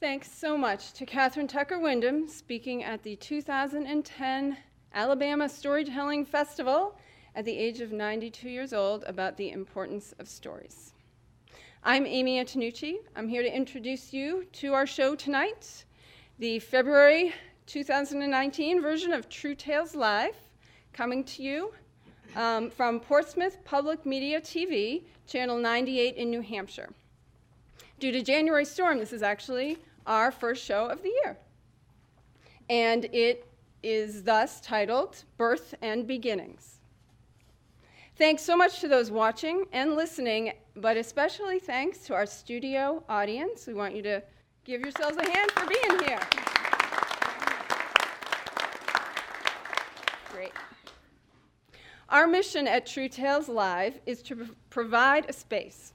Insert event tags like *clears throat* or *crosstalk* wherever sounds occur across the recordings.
Thanks so much to Kathryn Tucker Windham speaking at the 2010 Alabama Storytelling Festival at the age of 92 years old about the importance of stories. I'm Amy Antonucci. I'm here to introduce you to our show tonight, the February 2019 version of True Tales Live, coming to you um, from Portsmouth Public Media TV, Channel 98 in New Hampshire. Due to January storm, this is actually our first show of the year. And it is thus titled Birth and Beginnings. Thanks so much to those watching and listening, but especially thanks to our studio audience. We want you to give yourselves a hand for being here. Great. Our mission at True Tales Live is to provide a space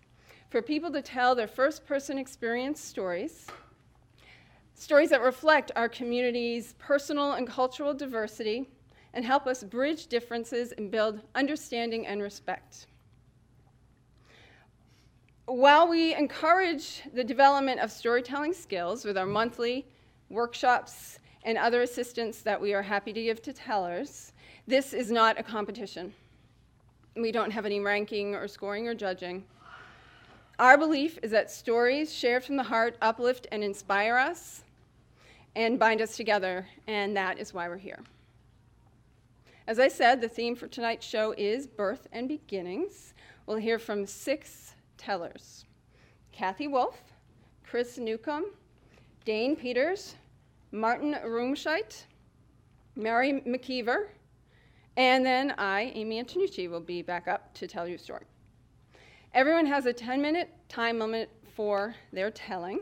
for people to tell their first person experience stories stories that reflect our community's personal and cultural diversity and help us bridge differences and build understanding and respect. While we encourage the development of storytelling skills with our monthly workshops and other assistance that we are happy to give to tellers, this is not a competition. We don't have any ranking or scoring or judging. Our belief is that stories shared from the heart uplift and inspire us and bind us together, and that is why we're here. As I said, the theme for tonight's show is birth and beginnings. We'll hear from six tellers Kathy Wolf, Chris Newcomb, Dane Peters, Martin Rumscheidt, Mary McKeever, and then I, Amy Antonucci, will be back up to tell you a story. Everyone has a 10 minute time limit for their telling.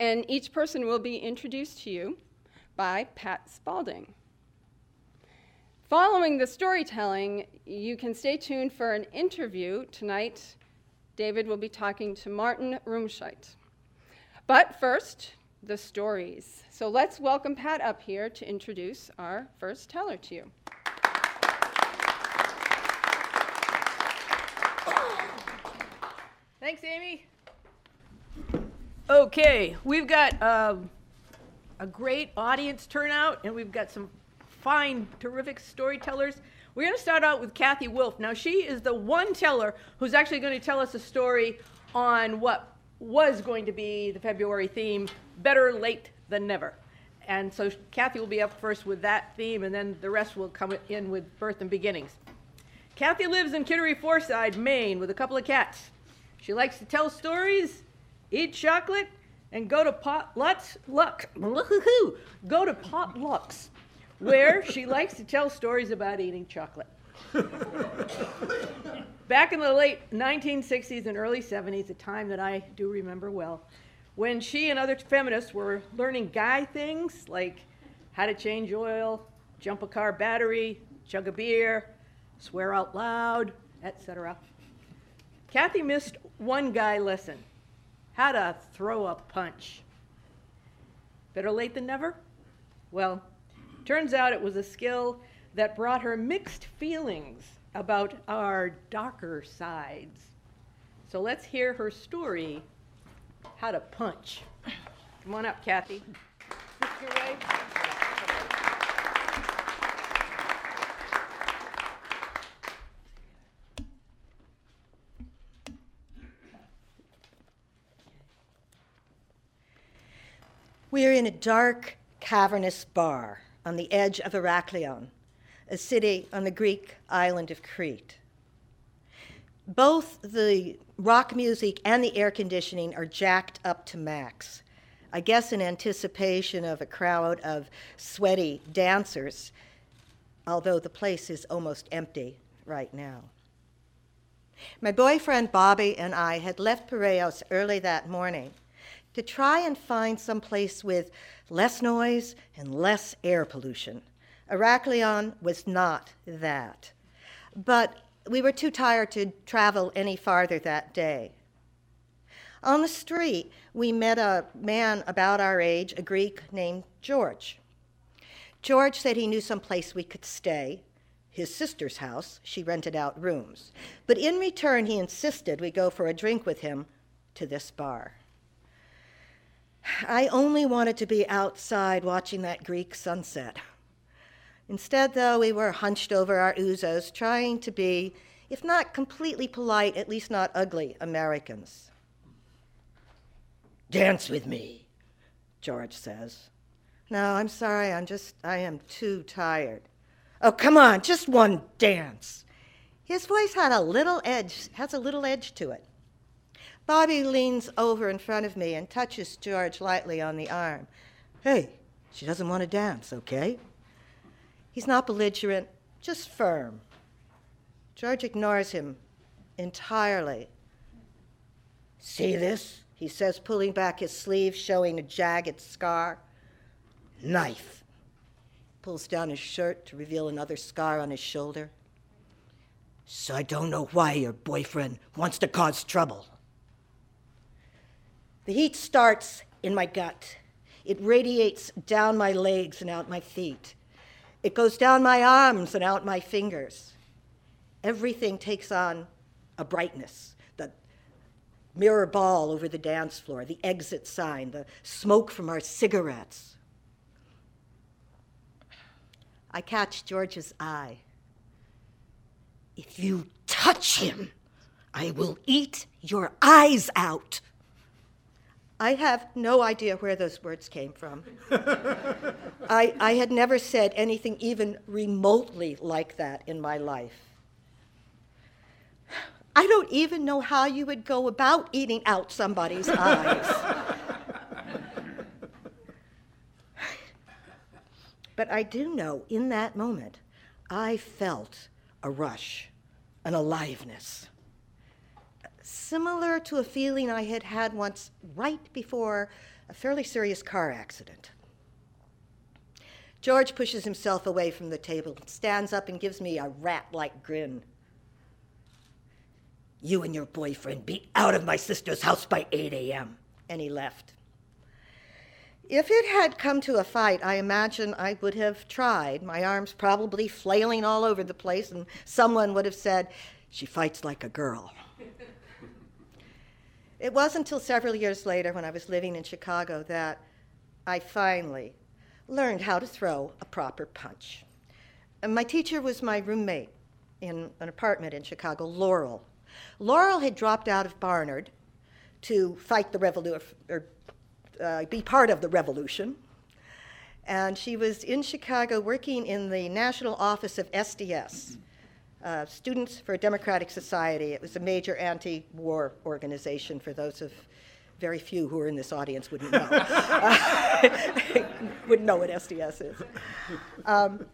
And each person will be introduced to you by Pat Spalding. Following the storytelling, you can stay tuned for an interview. Tonight, David will be talking to Martin Rumscheidt. But first, the stories. So let's welcome Pat up here to introduce our first teller to you. Thanks, Amy. Okay, we've got um, a great audience turnout, and we've got some fine, terrific storytellers. We're going to start out with Kathy Wolf. Now, she is the one teller who's actually going to tell us a story on what was going to be the February theme Better Late Than Never. And so Kathy will be up first with that theme, and then the rest will come in with birth and beginnings. Kathy lives in Kittery Foreside, Maine, with a couple of cats. She likes to tell stories eat chocolate, and go to potlucks. Luck, go to potlucks, where she *laughs* likes to tell stories about eating chocolate. Back in the late 1960s and early 70s, a time that I do remember well, when she and other feminists were learning guy things like how to change oil, jump a car battery, chug a beer, swear out loud, etc. Kathy missed one guy lesson how to throw a punch. Better late than never? Well, turns out it was a skill that brought her mixed feelings about our darker sides. So let's hear her story how to punch. Come on up, Kathy. We are in a dark, cavernous bar on the edge of Heraklion, a city on the Greek island of Crete. Both the rock music and the air conditioning are jacked up to max. I guess in anticipation of a crowd of sweaty dancers, although the place is almost empty right now. My boyfriend Bobby and I had left Piraeus early that morning to try and find some place with less noise and less air pollution. Heraklion was not that. But we were too tired to travel any farther that day. On the street, we met a man about our age, a Greek named George. George said he knew some place we could stay, his sister's house. She rented out rooms. But in return, he insisted we go for a drink with him to this bar. I only wanted to be outside watching that Greek sunset. Instead, though, we were hunched over our ouzos, trying to be, if not completely polite, at least not ugly Americans. Dance with me, George says. No, I'm sorry, I'm just, I am too tired. Oh, come on, just one dance. His voice had a little edge, has a little edge to it. Bobby leans over in front of me and touches George lightly on the arm. Hey, she doesn't want to dance, okay? He's not belligerent, just firm. George ignores him entirely. See this? He says, pulling back his sleeve, showing a jagged scar. Knife. Pulls down his shirt to reveal another scar on his shoulder. So I don't know why your boyfriend wants to cause trouble. The heat starts in my gut. It radiates down my legs and out my feet. It goes down my arms and out my fingers. Everything takes on a brightness. The mirror ball over the dance floor, the exit sign, the smoke from our cigarettes. I catch George's eye. If you touch him, I will eat your eyes out. I have no idea where those words came from. I, I had never said anything even remotely like that in my life. I don't even know how you would go about eating out somebody's eyes. but I do know in that moment, I felt a rush, an aliveness similar to a feeling I had had once right before a fairly serious car accident. George pushes himself away from the table, stands up, and gives me a rat like grin. You and your boyfriend be out of my sister's house by 8 a.m. And he left. If it had come to a fight, I imagine I would have tried, my arms probably flailing all over the place, and someone would have said, She fights like a girl. It wasn't until several years later, when I was living in Chicago, that I finally learned how to throw a proper punch. And my teacher was my roommate in an apartment in Chicago, Laurel. Laurel had dropped out of Barnard to fight the revolution, or uh, be part of the revolution. And she was in Chicago working in the national office of SDS, uh, Students for a Democratic Society. It was a major anti war organization for those of very few who are in this audience wouldn't know. *laughs* *laughs* wouldn't know what SDS is. Um,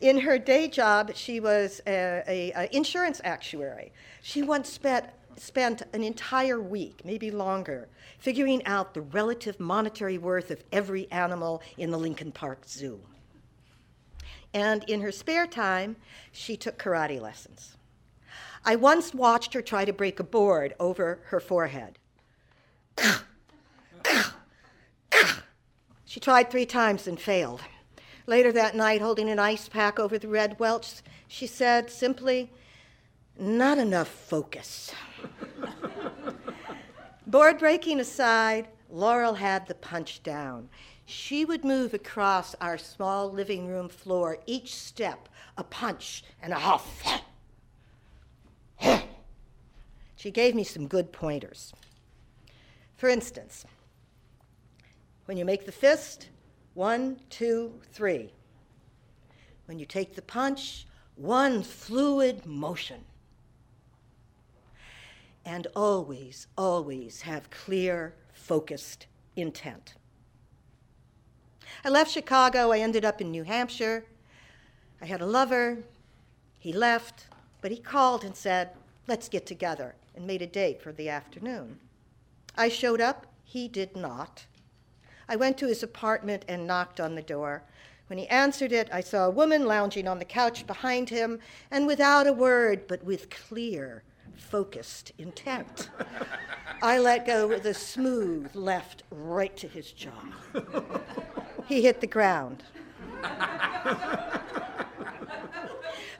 in her day job, she was an insurance actuary. She once spent, spent an entire week, maybe longer, figuring out the relative monetary worth of every animal in the Lincoln Park Zoo. And in her spare time, she took karate lessons. I once watched her try to break a board over her forehead. she tried three times and failed. Later that night, holding an ice pack over the red welts, she said simply, Not enough focus. Board breaking aside, Laurel had the punch down. She would move across our small living room floor, each step a punch and a huff. she gave me some good pointers. For instance, when you make the fist, one, two, three. When you take the punch, one fluid motion. And always, always have clear, focused intent. I left Chicago. I ended up in New Hampshire. I had a lover. He left, but he called and said, Let's get together, and made a date for the afternoon. I showed up. He did not. I went to his apartment and knocked on the door. When he answered it, I saw a woman lounging on the couch behind him, and without a word, but with clear, focused intent, I let go with a smooth left right to his jaw he hit the ground.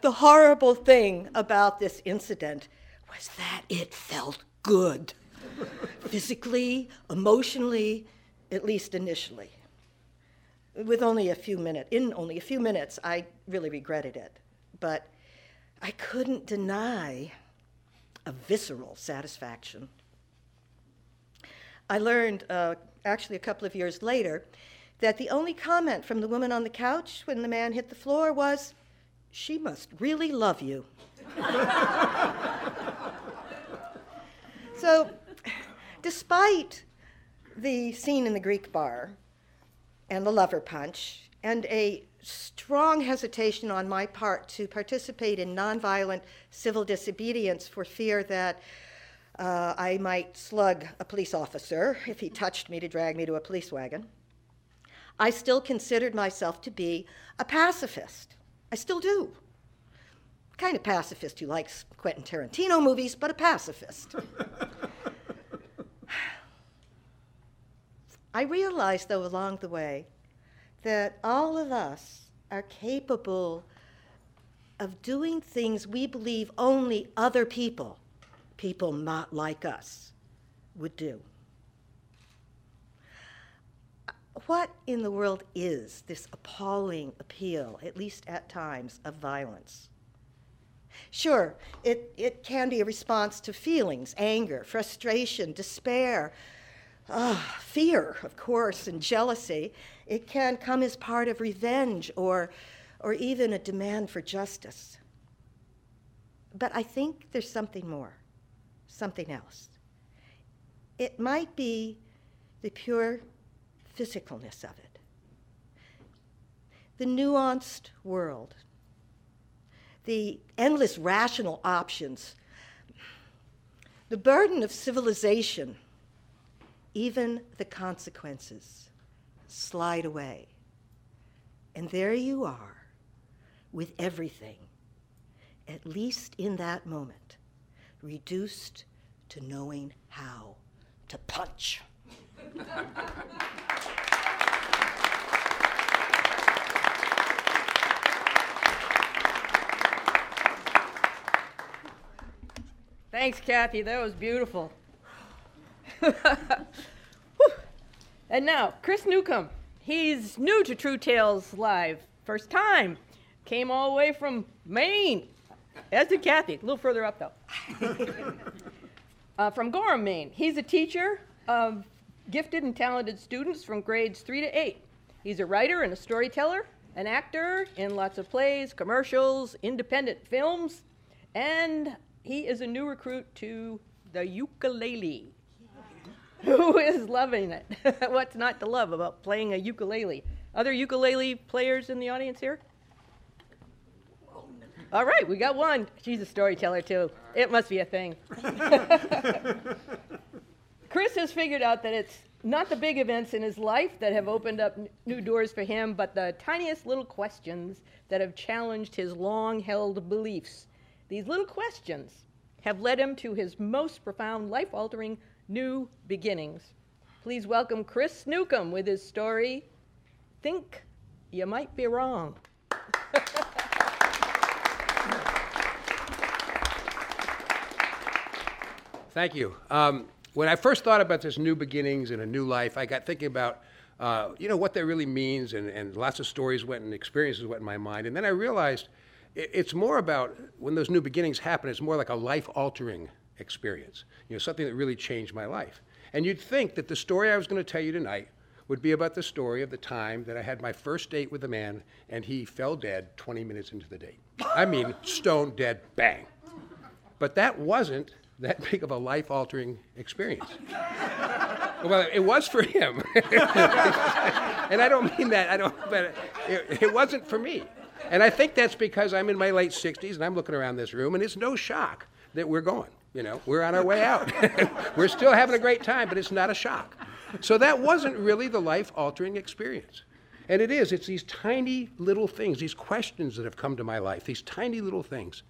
the horrible thing about this incident was that it felt good physically, emotionally, at least initially. With only a few minutes, in only a few minutes, I really regretted it. But I couldn't deny a visceral satisfaction. I learned, uh, actually, a couple of years later, that the only comment from the woman on the couch when the man hit the floor was, She must really love you. *laughs* so, despite the scene in the Greek bar and the lover punch, and a strong hesitation on my part to participate in nonviolent civil disobedience for fear that uh, I might slug a police officer if he touched me to drag me to a police wagon. I still considered myself to be a pacifist. I still do. Kind of pacifist who likes Quentin Tarantino movies, but a pacifist. *laughs* I realized, though, along the way, that all of us are capable of doing things we believe only other people, people not like us, would do. What in the world is this appalling appeal, at least at times, of violence? Sure, it, it can be a response to feelings anger, frustration, despair, uh, fear, of course, and jealousy. It can come as part of revenge or, or even a demand for justice. But I think there's something more, something else. It might be the pure physicalness of it, the nuanced world, the endless rational options, the burden of civilization even the consequences slide away. And there you are with everything, at least in that moment, reduced to knowing how to punch. Thanks, Kathy. That was beautiful. And now, Chris Newcomb. He's new to True Tales Live. First time. Came all the way from Maine. As did Kathy. A little further up, though. *laughs* uh, from Gorham, Maine. He's a teacher of gifted and talented students from grades three to eight. He's a writer and a storyteller, an actor in lots of plays, commercials, independent films, and he is a new recruit to the ukulele. Who is loving it? *laughs* What's not to love about playing a ukulele? Other ukulele players in the audience here? All right, we got one. She's a storyteller too. It must be a thing. *laughs* Chris has figured out that it's not the big events in his life that have opened up new doors for him, but the tiniest little questions that have challenged his long held beliefs. These little questions have led him to his most profound life altering new beginnings. Please welcome Chris Newcomb with his story, Think You Might Be Wrong. Thank you. Um, when I first thought about this new beginnings and a new life, I got thinking about, uh, you know, what that really means, and, and lots of stories went and experiences went in my mind. And then I realized it, it's more about when those new beginnings happen, it's more like a life altering experience, you know, something that really changed my life. And you'd think that the story I was going to tell you tonight would be about the story of the time that I had my first date with a man and he fell dead 20 minutes into the date. I mean, *laughs* stone dead, bang. But that wasn't that big of a life altering experience. well, it was for him. *laughs* and I don't mean that, I don't, but it, it wasn't for me. And I think that's because I'm in my late 60s and I'm looking around this room and it's no shock that we're going. You know, we're on our way out. *laughs* we're still having a great time, but it's not a shock. So that wasn't really the life altering experience. And it is, it's these tiny little things, these questions that have come to my life, these tiny little things.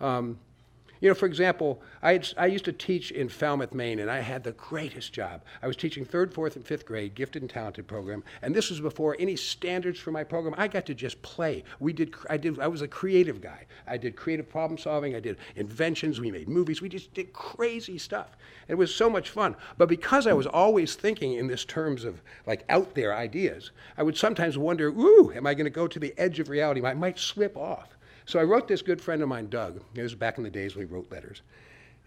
Um, You know, for example, I, had, I used to teach in Falmouth, Maine, and I had the greatest job. I was teaching third, fourth, and fifth grade, gifted and talented program, and this was before any standards for my program. I got to just play. We did, I did, I was a creative guy. I did creative problem solving. I did inventions. We made movies. We just did crazy stuff. It was so much fun. But because I was always thinking in this terms of like out there ideas, I would sometimes wonder, ooh, am I going to go to the edge of reality? I might slip off. So I wrote this good friend of mine, Doug. It was back in the days when we wrote letters.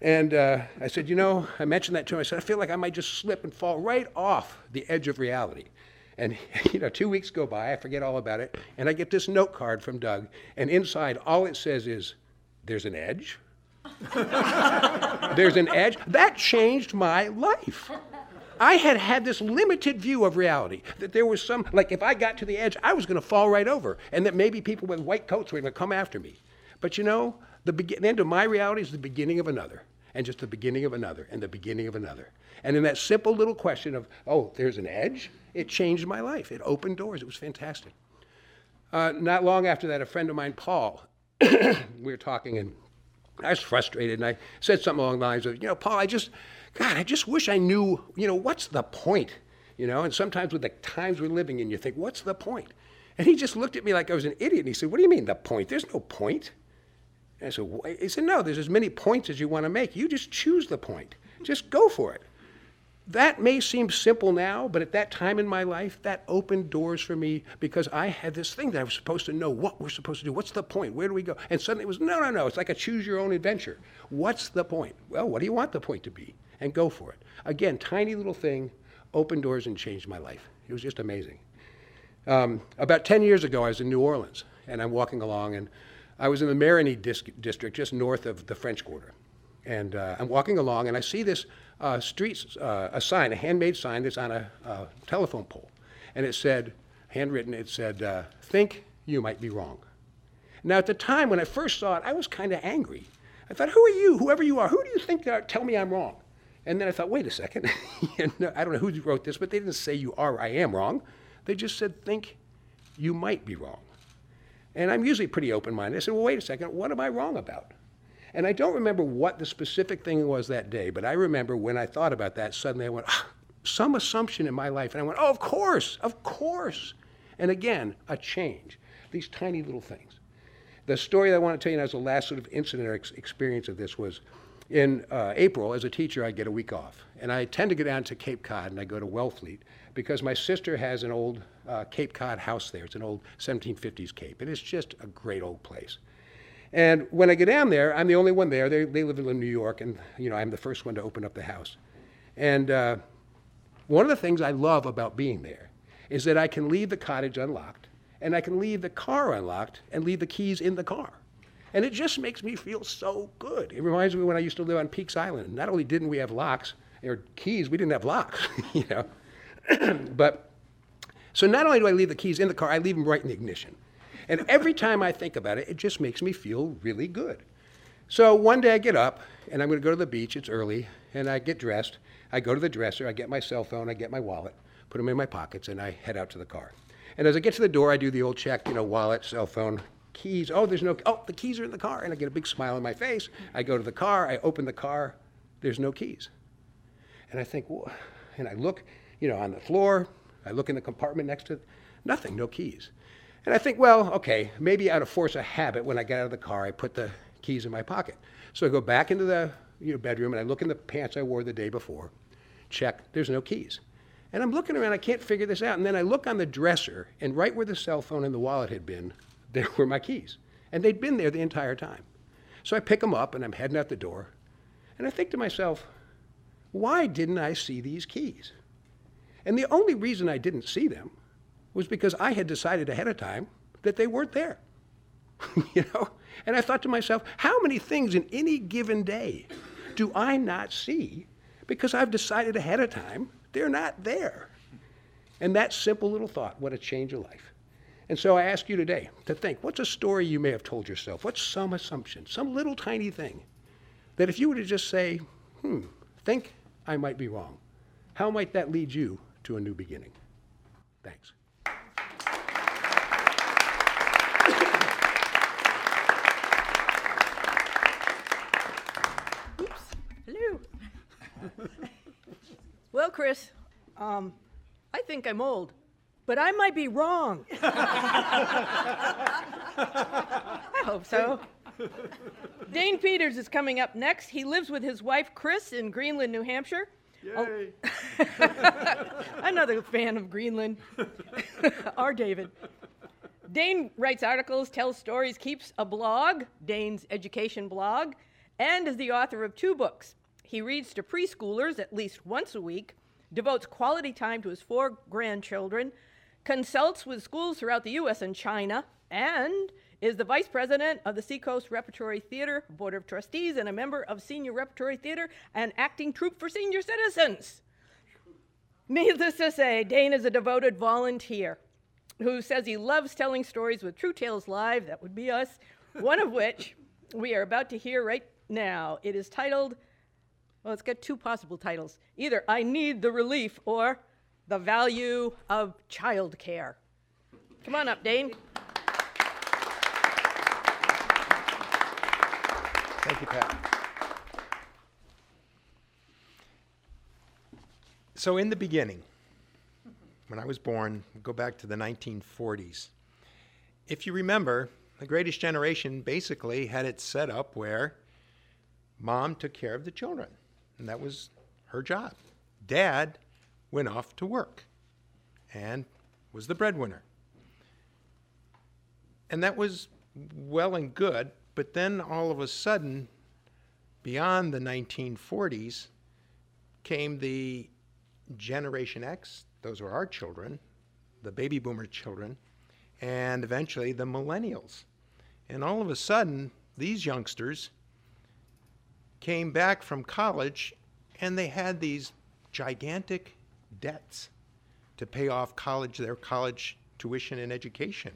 And uh, I said, you know, I mentioned that to him. I said, I feel like I might just slip and fall right off the edge of reality. And, *laughs* you know, two weeks go by, I forget all about it, and I get this note card from Doug, and inside all it says is, there's an edge. *laughs* there's an edge. That changed my life. I had had this limited view of reality that there was some, like if I got to the edge, I was going to fall right over, and that maybe people with white coats were going to come after me. But you know, the, be- the end of my reality is the beginning of another, and just the beginning of another, and the beginning of another. And in that simple little question of, oh, there's an edge, it changed my life. It opened doors. It was fantastic. Uh, not long after that, a friend of mine, Paul, *coughs* we were talking, and I was frustrated, and I said something along the lines of, you know, Paul, I just, God, I just wish I knew, you know, what's the point? You know, and sometimes with the times we're living in, you think, what's the point? And he just looked at me like I was an idiot, and he said, what do you mean, the point? There's no point. And I said, he said, no, there's as many points as you want to make. You just choose the point. Just go for it. That may seem simple now, but at that time in my life, that opened doors for me because I had this thing that I was supposed to know what we're supposed to do. What's the point? Where do we go? And suddenly it was, no, no, no. It's like a choose your own adventure. What's the point? Well, what do you want the point to be? And go for it. Again, tiny little thing, opened doors and changed my life. It was just amazing. Um, about 10 years ago, I was in New Orleans, and I'm walking along, and I was in the Marigny dis- district, just north of the French Quarter. And uh, I'm walking along, and I see this uh, street, uh, a sign, a handmade sign that's on a, uh, telephone pole. And it said, handwritten, it said, uh, think you might be wrong. Now, at the time when I first saw it, I was kind of angry. I thought, who are you, whoever you are? Who do you think are, tell me I'm wrong? And then I thought, wait a second. *laughs* I don't know who wrote this, but they didn't say you are, I am wrong. They just said, think you might be wrong. And I'm usually pretty open minded. I said, well, wait a second, what am I wrong about? And I don't remember what the specific thing was that day, but I remember when I thought about that, suddenly I went, ah, some assumption in my life. And I went, oh, of course, of course. And again, a change. These tiny little things. The story that I want to tell you now is the last sort of incident or ex- experience of this was in uh, April, as a teacher, I get a week off. And I tend to go down to Cape Cod and I go to Wellfleet because my sister has an old uh, Cape Cod house there. It's an old 1750s Cape. And it's just a great old place. And when I get down there, I'm the only one there. They, they live in New York, and you know I'm the first one to open up the house. And uh, one of the things I love about being there is that I can leave the cottage unlocked, and I can leave the car unlocked, and leave the keys in the car. And it just makes me feel so good. It reminds me when I used to live on Peaks Island. Not only didn't we have locks or keys, we didn't have locks, *laughs* you know. *clears throat* but so not only do I leave the keys in the car, I leave them right in the ignition. And every time I think about it, it just makes me feel really good. So one day I get up and I'm going to go to the beach. It's early, and I get dressed. I go to the dresser. I get my cell phone. I get my wallet, put them in my pockets, and I head out to the car. And as I get to the door, I do the old check, you know, wallet, cell phone, keys. Oh, there's no. Oh, the keys are in the car, and I get a big smile on my face. I go to the car. I open the car. There's no keys. And I think, well, and I look, you know, on the floor. I look in the compartment next to, nothing, no keys. And I think, well, okay, maybe out of force of habit, when I get out of the car, I put the keys in my pocket. So I go back into the you know, bedroom and I look in the pants I wore the day before. Check, there's no keys. And I'm looking around, I can't figure this out. And then I look on the dresser, and right where the cell phone and the wallet had been, *laughs* there were my keys. And they'd been there the entire time. So I pick them up and I'm heading out the door. And I think to myself, why didn't I see these keys? And the only reason I didn't see them was because I had decided ahead of time that they weren't there. *laughs* you know? And I thought to myself, how many things in any given day do I not see because I've decided ahead of time they're not there? And that simple little thought, what a change of life. And so I ask you today to think what's a story you may have told yourself? What's some assumption, some little tiny thing that if you were to just say, hmm, think I might be wrong, how might that lead you to a new beginning? Thanks. *laughs* Chris, um, I think I'm old, but I might be wrong. *laughs* I hope so. Dane Peters is coming up next. He lives with his wife Chris in Greenland, New Hampshire. Yay. *laughs* Another fan of Greenland. Our David. Dane writes articles, tells stories, keeps a blog, Dane's education blog, and is the author of two books. He reads to preschoolers at least once a week, devotes quality time to his four grandchildren, consults with schools throughout the U.S. and China, and is the vice president of the Seacoast Repertory Theater Board of Trustees and a member of Senior Repertory Theater and acting troupe for senior citizens. Needless to say, Dane is a devoted volunteer who says he loves telling stories with True Tales Live, that would be us, one of which we are about to hear right now. It is titled, well, it's got two possible titles either I Need the Relief or The Value of Childcare. Come on up, Dane. Thank you, Pat. So, in the beginning, when I was born, go back to the 1940s. If you remember, the greatest generation basically had it set up where mom took care of the children, and that was her job. Dad went off to work and was the breadwinner. And that was well and good, but then all of a sudden, beyond the 1940s, came the Generation X, those were our children, the baby boomer children, and eventually the millennials. And all of a sudden, these youngsters came back from college and they had these gigantic debts to pay off college their college tuition and education.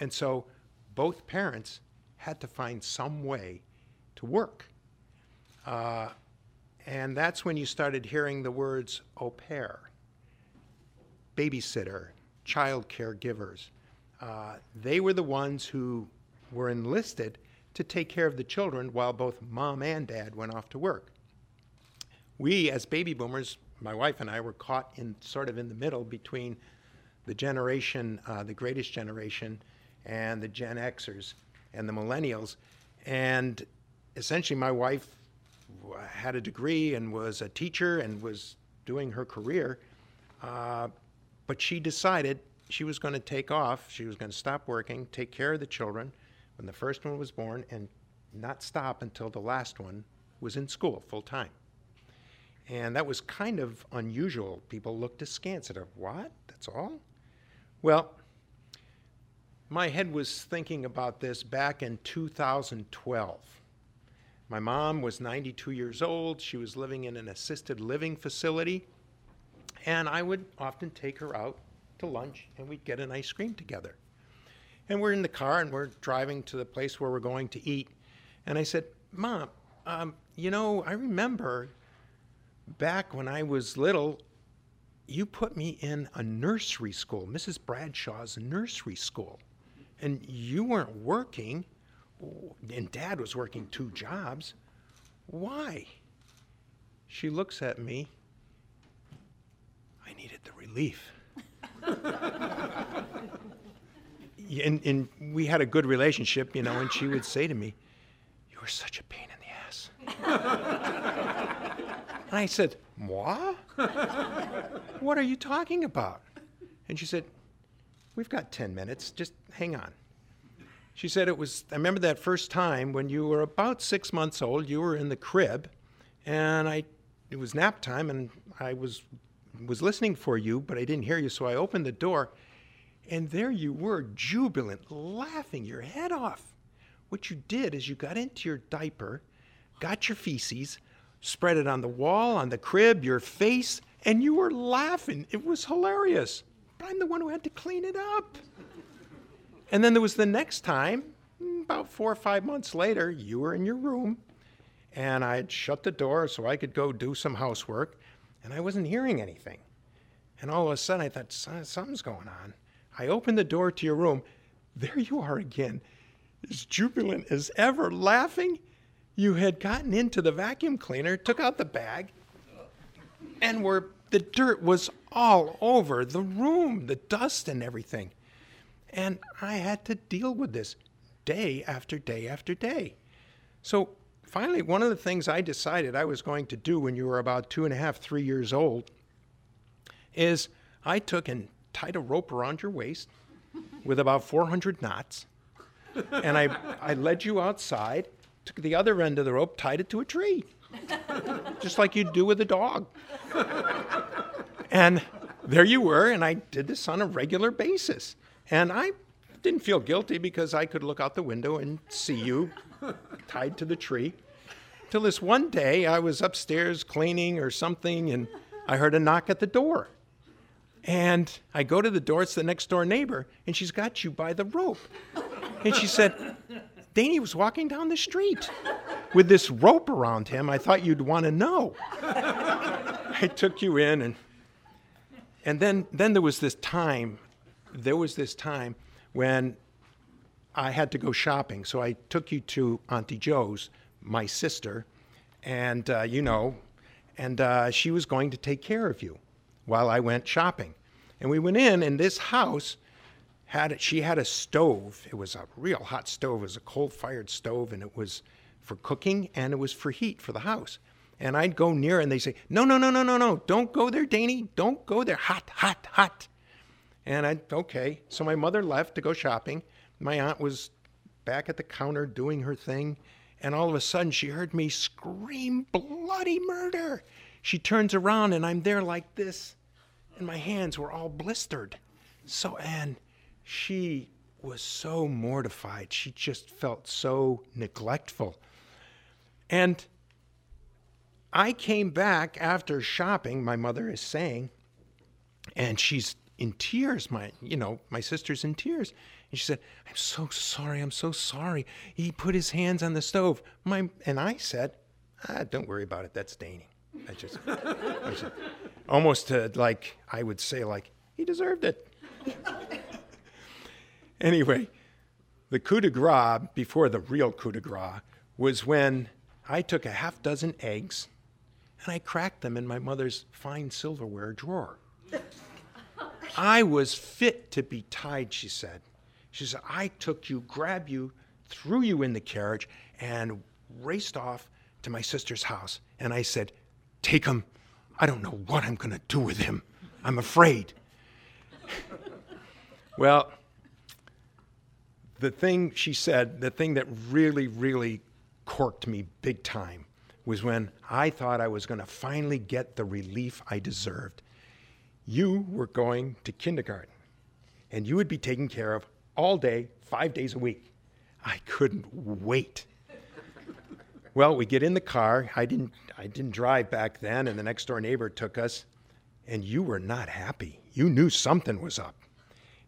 And so both parents had to find some way to work. Uh, and that's when you started hearing the words au pair, babysitter, child caregivers. Uh, they were the ones who were enlisted to take care of the children while both mom and dad went off to work. We, as baby boomers, my wife and I were caught in sort of in the middle between the generation, uh, the greatest generation, and the Gen Xers and the millennials. And essentially, my wife had a degree and was a teacher and was doing her career. Uh, but she decided she was going to take off. She was going to stop working, take care of the children when the first one was born, and not stop until the last one was in school full time. And that was kind of unusual. People looked askance at her. What? That's all? Well, my head was thinking about this back in 2012. My mom was 92 years old. She was living in an assisted living facility. And I would often take her out to lunch and we'd get an ice cream together. And we're in the car and we're driving to the place where we're going to eat. And I said, Mom, um, you know, I remember back when I was little, you put me in a nursery school, Mrs. Bradshaw's nursery school. And you weren't working, and dad was working two jobs. Why? She looks at me. I needed the relief. *laughs* and, and we had a good relationship, you know, and she would say to me, You're such a pain in the ass. and I said, Moi? what are you talking about? And she said, We've got 10 minutes, just hang on. She said it was, I remember that first time when you were about six months old, you were in the crib, and I, it was nap time, and I was, was listening for you, but I didn't hear you, so I opened the door, and there you were, jubilant, laughing your head off. What you did is you got into your diaper, got your feces, spread it on the wall, on the crib, your face, and you were laughing. It was hilarious. But I'm the one who had to clean it up. And then there was the next time, mm, about four or five months later, you were in your room, and I had shut the door so I could go do some housework, and I wasn't hearing anything. And all of a sudden, I thought, something's going on. I opened the door to your room. There you are again, as jubilant as ever, laughing. You had gotten into the vacuum cleaner, took out the bag, and were the dirt was all over the room, the dust and everything. And I had to deal with this day after day after day. So finally, one of the things I decided I was going to do when you were about two and a half, three years old is I took and tied a rope around your waist with about 400 knots, and I, I led you outside, took the other end of the rope, tied it to a tree, just like you'd do with a dog. and there you were, and I did this on a regular basis. And I didn't feel guilty because I could look out the window and see you tied to the tree. Till this one day, I was upstairs cleaning or something, and I heard a knock at the door. And I go to the door, it's the next door neighbor, and she's got you by the rope. And she said, Danny was walking down the street with this rope around him. I thought you'd want to know. *laughs* I took you in, and, and then, then there was this time, there was this time when I had to go shopping. So I took you to Auntie Joe's, my sister, and uh, you know, and uh, she was going to take care of you while I went shopping. And we went in, and this house had she had a stove. It was a real hot stove. It was a coal-fired stove, and it was for cooking and it was for heat for the house. And I'd go near, and they say, "No, no, no, no, no, no! Don't go there, Danny! Don't go there! Hot, hot, hot!" And I okay. So my mother left to go shopping. My aunt was back at the counter doing her thing, and all of a sudden she heard me scream bloody murder. She turns around and I'm there like this, and my hands were all blistered. So, and she was so mortified. She just felt so neglectful. And I came back after shopping, my mother is saying, and she's in tears. My, you know, my sister's in tears. And she said, I'm so sorry. I'm so sorry. He put his hands on the stove. My, and I said, ah, don't worry about it. That's Danny. I just, I just almost to like, I would say, like, he deserved it. *laughs* anyway, the coup de grace before the real coup de grace was when I took a half dozen eggs and I cracked them in my mother's fine silverware drawer. *laughs* I was fit to be tied, she said. She said, I took you, grabbed you, threw you in the carriage, and raced off to my sister's house. And I said, Take him. I don't know what I'm going to do with him. I'm afraid. *laughs* well, the thing she said, the thing that really, really corked me big time was when I thought I was going to finally get the relief I deserved. You were going to kindergarten, and you would be taken care of all day, five days a week. I couldn't wait. well, we get in the car. I didn't, I didn't drive back then, and the next door neighbor took us, and you were not happy. You knew something was up.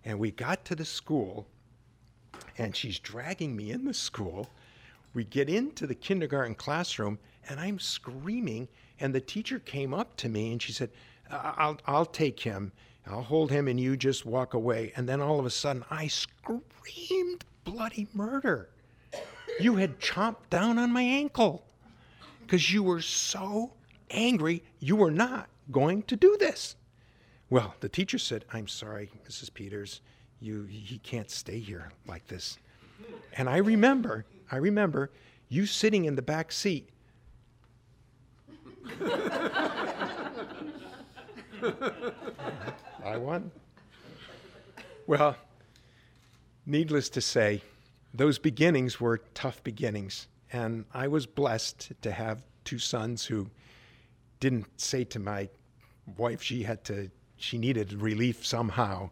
And we got to the school, and she's dragging me in the school. We get into the kindergarten classroom, and I'm screaming. And the teacher came up to me and she said, I'll, I'll take him. I'll hold him, and you just walk away. And then all of a sudden, I screamed bloody murder. You had chomped down on my ankle because you were so angry you were not going to do this. Well, the teacher said, I'm sorry, Mrs. Peters. You, he can't stay here like this. And I remember, I remember you sitting in the back seat. I won. Well, needless to say, those beginnings were tough beginnings. And I was blessed to have two sons who didn't say to my wife she had to, she needed relief somehow.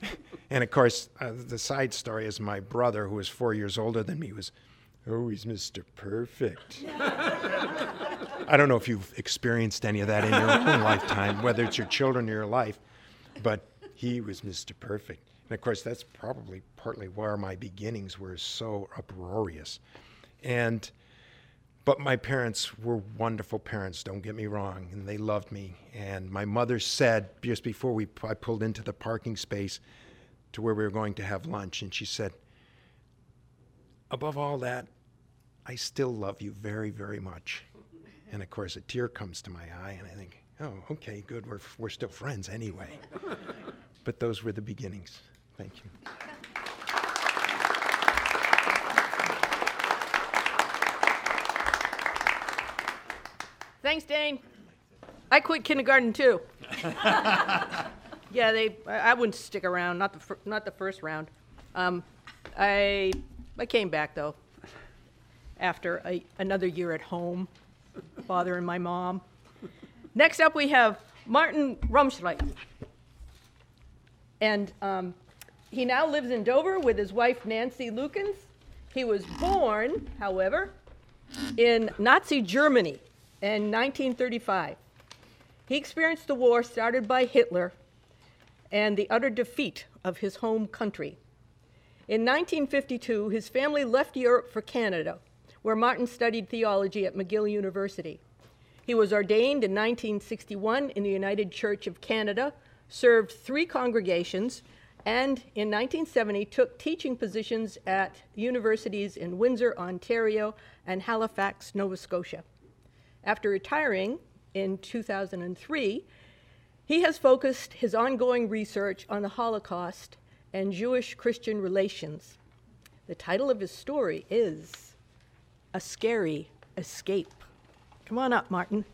*laughs* and of course, uh, the side story is my brother, who was four years older than me, was always Mr. Perfect. *laughs* I don't know if you've experienced any of that in your own lifetime, whether it's your children or your life, but he was Mr. Perfect. And of course, that's probably partly where my beginnings were so uproarious. And but my parents were wonderful parents, don't get me wrong, and they loved me. And my mother said just before we I pulled into the parking space to where we were going to have lunch, and she said, Above all that, I still love you very, very much. And of course, a tear comes to my eye, and I think, Oh, okay, good. We're, we're still friends anyway. *laughs* but those were the beginnings. Thank you. Thanks, Dane. I quit kindergarten too. *laughs* yeah, they. I, I wouldn't stick around. Not the fir- not the first round. Um, I I came back though. After a, another year at home, bothering my mom. Next up, we have Martin Rumscheidt. And um, he now lives in Dover with his wife Nancy Lukens. He was born, however, in Nazi Germany in 1935. He experienced the war started by Hitler and the utter defeat of his home country. In 1952, his family left Europe for Canada, where Martin studied theology at McGill University. He was ordained in 1961 in the United Church of Canada, served three congregations, and in 1970 took teaching positions at universities in Windsor, Ontario, and Halifax, Nova Scotia. After retiring in 2003, he has focused his ongoing research on the Holocaust and Jewish Christian relations. The title of his story is A Scary Escape. Come on up, Martin.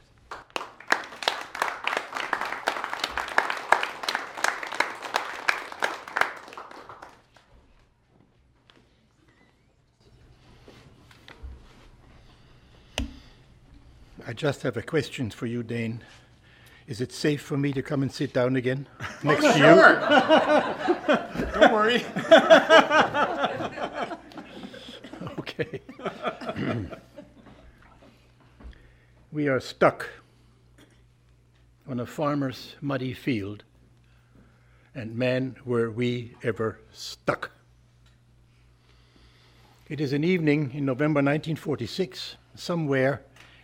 Just have a question for you, Dane. Is it safe for me to come and sit down again *laughs* oh, next to you? *laughs* Don't worry. *laughs* Okay. *clears throat* we are stuck on a farmer's muddy field, and man, were we ever stuck. It is an evening in November 1946, somewhere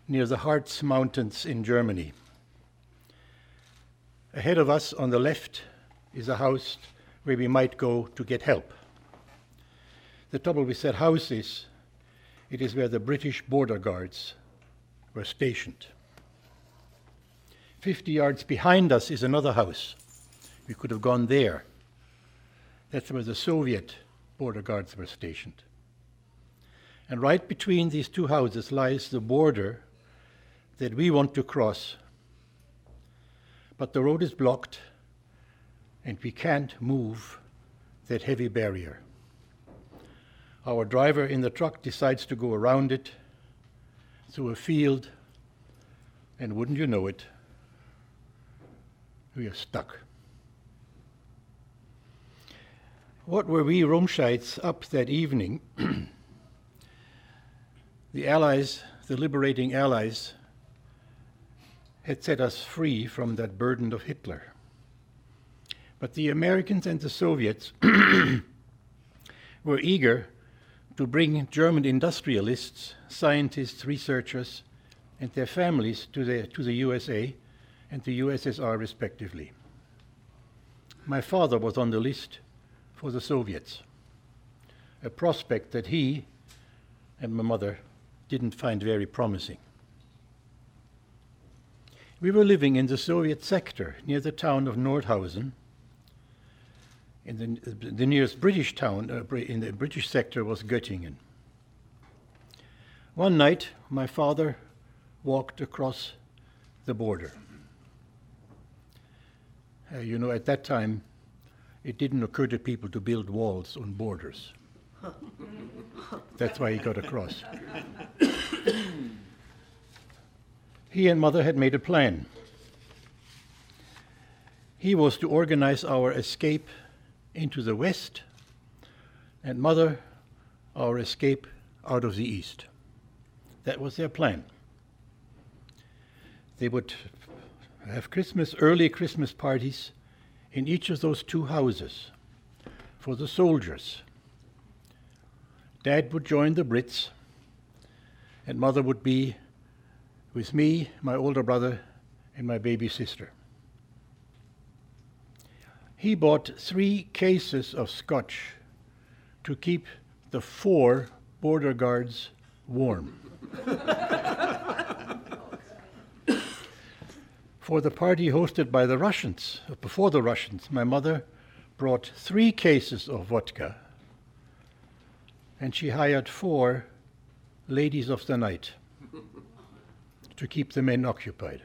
near the Harz Mountains in Germany. Ahead of us on the left is a house where we might go to get help. The trouble with that house is it is where the British border guards were stationed. Fifty yards behind us is another house. We could have gone there. That's where the Soviet border guards were stationed. And right between these two houses lies the border that we want to cross. But the road is blocked, and we can't move that heavy barrier. Our driver in the truck decides to go around it through a field, and wouldn't you know it, we are stuck. What were we Rumscheidts up that evening? *clears throat* the Allies, the liberating Allies, had set us free from that burden of Hitler. But the Americans and the Soviets *clears throat* were eager to bring German industrialists, scientists, researchers, and their families to the, to the USA and the USSR respectively. My father was on the list for the Soviets, a prospect that he and my mother didn't find very promising. We were living in the Soviet sector near the town of Nordhausen. In the, the nearest British town uh, in the British sector was Göttingen. One night, my father walked across the border. Uh, you know, at that time, it didn't occur to people to build walls on borders. *laughs* That's why he got across. *laughs* he and mother had made a plan. He was to organize our escape into the west, and mother, our escape out of the east. That was their plan. They would have Christmas, early Christmas parties in each of those two houses for the soldiers. Dad would join the Brits, and mother would be with me, my older brother, and my baby sister. He bought three cases of scotch to keep the four border guards warm. *laughs* for the party hosted by the Russians, uh, before the Russians, my mother brought three cases of vodka and she hired four ladies of the night *laughs* to keep the men occupied.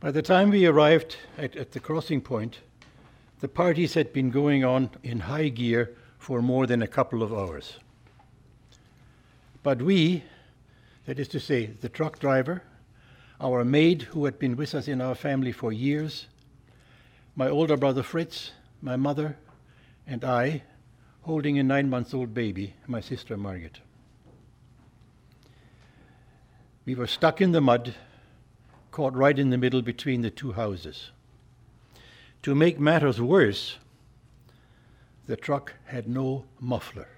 By the time we arrived at, at, the crossing point, the parties had been going on in high gear for more than a couple of hours. But we, that is to say, the truck driver, our maid who had been with us in our family for years, my older brother Fritz, my mother, and I, holding a nine month old baby, my sister Margaret. We were stuck in the mud, caught right in the middle between the two houses. To make matters worse, the truck had no muffler.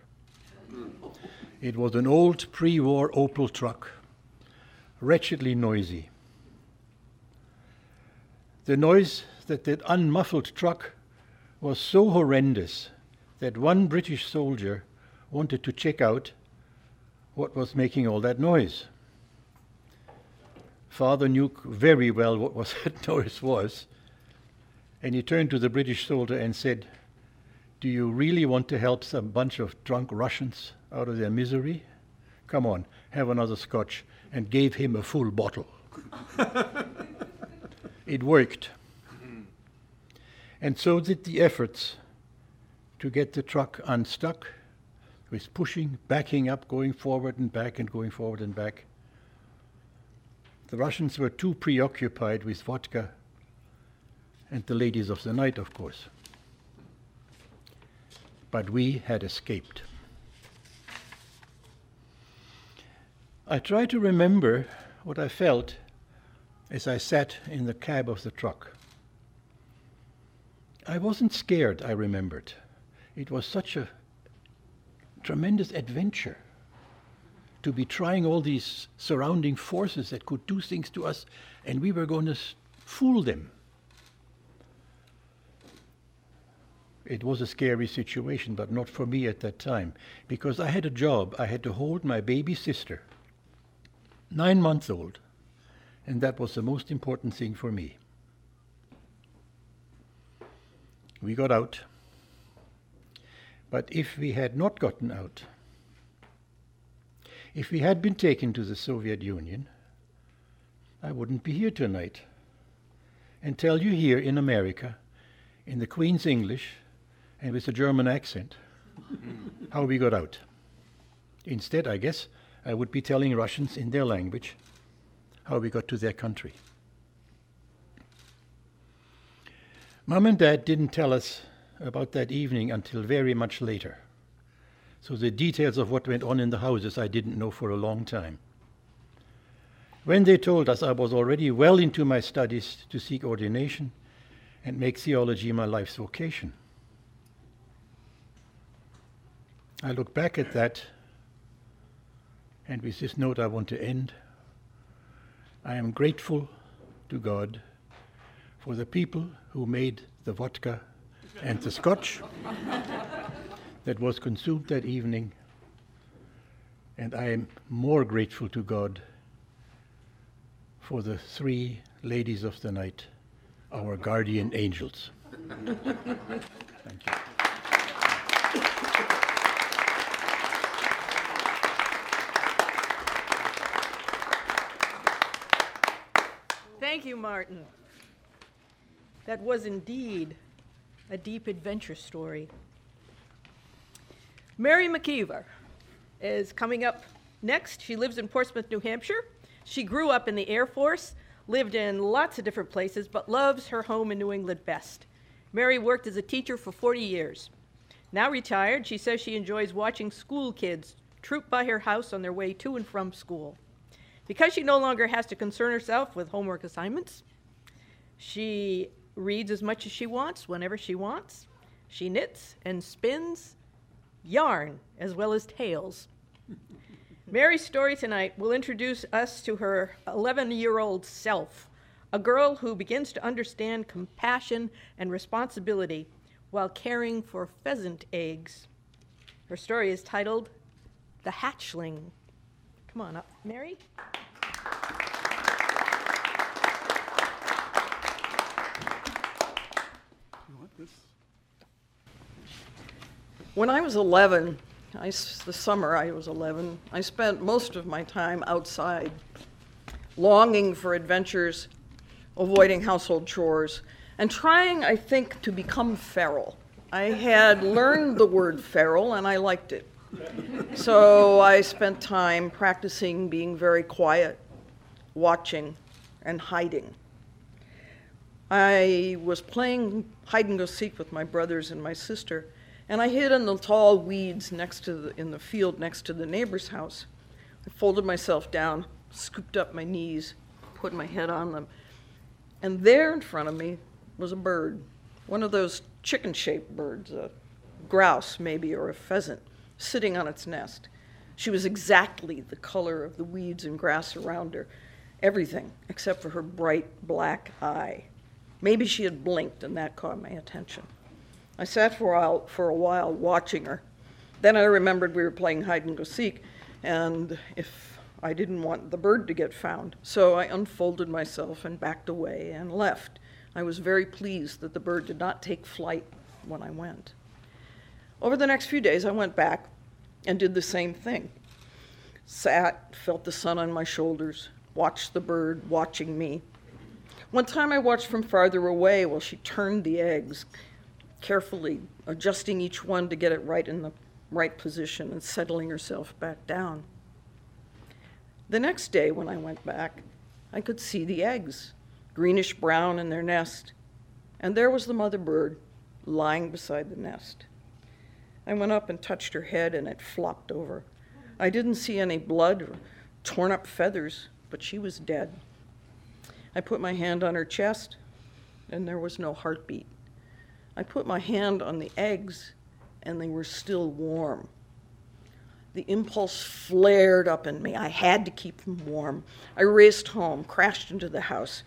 It was an old pre war Opel truck, wretchedly noisy. The noise that that unmuffled truck was so horrendous that one British soldier wanted to check out what was making all that noise. Father knew very well what was *laughs* that noise was, and he turned to the British soldier and said, Do you really want to help some bunch of drunk Russians out of their misery? Come on, have another scotch, and gave him a full bottle. *laughs* it worked. And so did the efforts to get the truck unstuck with pushing, backing up, going forward and back, and going forward and back. The Russians were too preoccupied with vodka and the ladies of the night, of course. But we had escaped. I try to remember what I felt as I sat in the cab of the truck. I wasn't scared, I remembered. It was such a tremendous adventure to be trying all these surrounding forces that could do things to us, and we were going to fool them. It was a scary situation, but not for me at that time, because I had a job. I had to hold my baby sister, nine months old, and that was the most important thing for me. We got out. But if we had not gotten out, if we had been taken to the Soviet Union, I wouldn't be here tonight and tell you here in America, in the Queen's English and with a German accent, *laughs* how we got out. Instead, I guess, I would be telling Russians in their language how we got to their country. Mom and Dad didn't tell us about that evening until very much later. So the details of what went on in the houses I didn't know for a long time. When they told us I was already well into my studies to seek ordination and make theology my life's vocation. I look back at that, and with this note I want to end. I am grateful to God for the people who made the vodka and the scotch *laughs* that was consumed that evening. And I am more grateful to God for the three ladies of the night, our guardian angels. Thank you. Thank you, Martin. That was indeed a deep adventure story. Mary McKeever is coming up next. She lives in Portsmouth, New Hampshire. She grew up in the Air Force, lived in lots of different places, but loves her home in New England best. Mary worked as a teacher for 40 years. Now retired, she says she enjoys watching school kids troop by her house on their way to and from school. Because she no longer has to concern herself with homework assignments, she reads as much as she wants, whenever she wants. She knits and spins yarn as well as tales. Mary's story tonight will introduce us to her 11 year old self, a girl who begins to understand compassion and responsibility while caring for pheasant eggs. Her story is titled The Hatchling. Come on up, Mary. When I was 11, I the summer I was 11, I spent most of my time outside, longing for adventures, avoiding household chores, and trying, I think, to become feral. I had learned the word feral and I liked it. So I spent time practicing being very quiet, watching, and hiding. I was playing hide and go seek with my brothers and my sister, and I hid in the tall weeds next to the, in the field next to the neighbor's house. I folded myself down, scooped up my knees, put my head on them, and there in front of me was a bird, one of those chicken-shaped birds, a grouse maybe or a pheasant, sitting on its nest. She was exactly the color of the weeds and grass around her, everything except for her bright black eye. Maybe she had blinked and that caught my attention. I sat for a while, for a while watching her. Then I remembered we were playing hide and go seek, and if I didn't want the bird to get found, so I unfolded myself and backed away and left. I was very pleased that the bird did not take flight when I went. Over the next few days, I went back and did the same thing. Sat, felt the sun on my shoulders, watched the bird watching me. One time I watched from farther away while she turned the eggs, carefully adjusting each one to get it right in the right position and settling herself back down. The next day, when I went back, I could see the eggs, greenish brown in their nest, and there was the mother bird lying beside the nest. I went up and touched her head, and it flopped over. I didn't see any blood or torn up feathers, but she was dead. I put my hand on her chest, and there was no heartbeat. I put my hand on the eggs, and they were still warm. The impulse flared up in me. I had to keep them warm. I raced home, crashed into the house,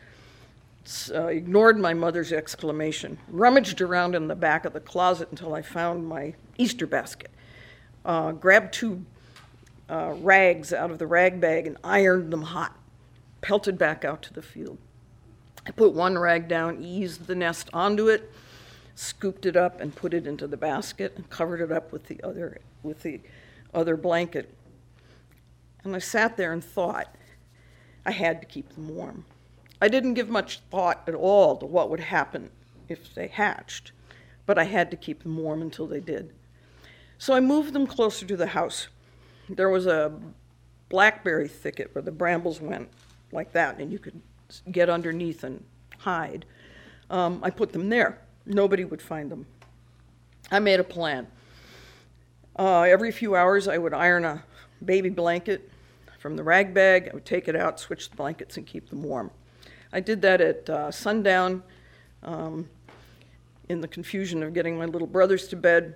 uh, ignored my mother's exclamation, rummaged around in the back of the closet until I found my Easter basket, uh, grabbed two uh, rags out of the rag bag and ironed them hot, pelted back out to the field. I put one rag down, eased the nest onto it, scooped it up and put it into the basket and covered it up with the other with the other blanket. And I sat there and thought I had to keep them warm. I didn't give much thought at all to what would happen if they hatched, but I had to keep them warm until they did. So I moved them closer to the house. There was a blackberry thicket where the brambles went like that, and you could get underneath and hide. Um, I put them there. Nobody would find them. I made a plan. Uh, every few hours, I would iron a baby blanket from the rag bag. I would take it out, switch the blankets, and keep them warm. I did that at uh, sundown um, in the confusion of getting my little brothers to bed.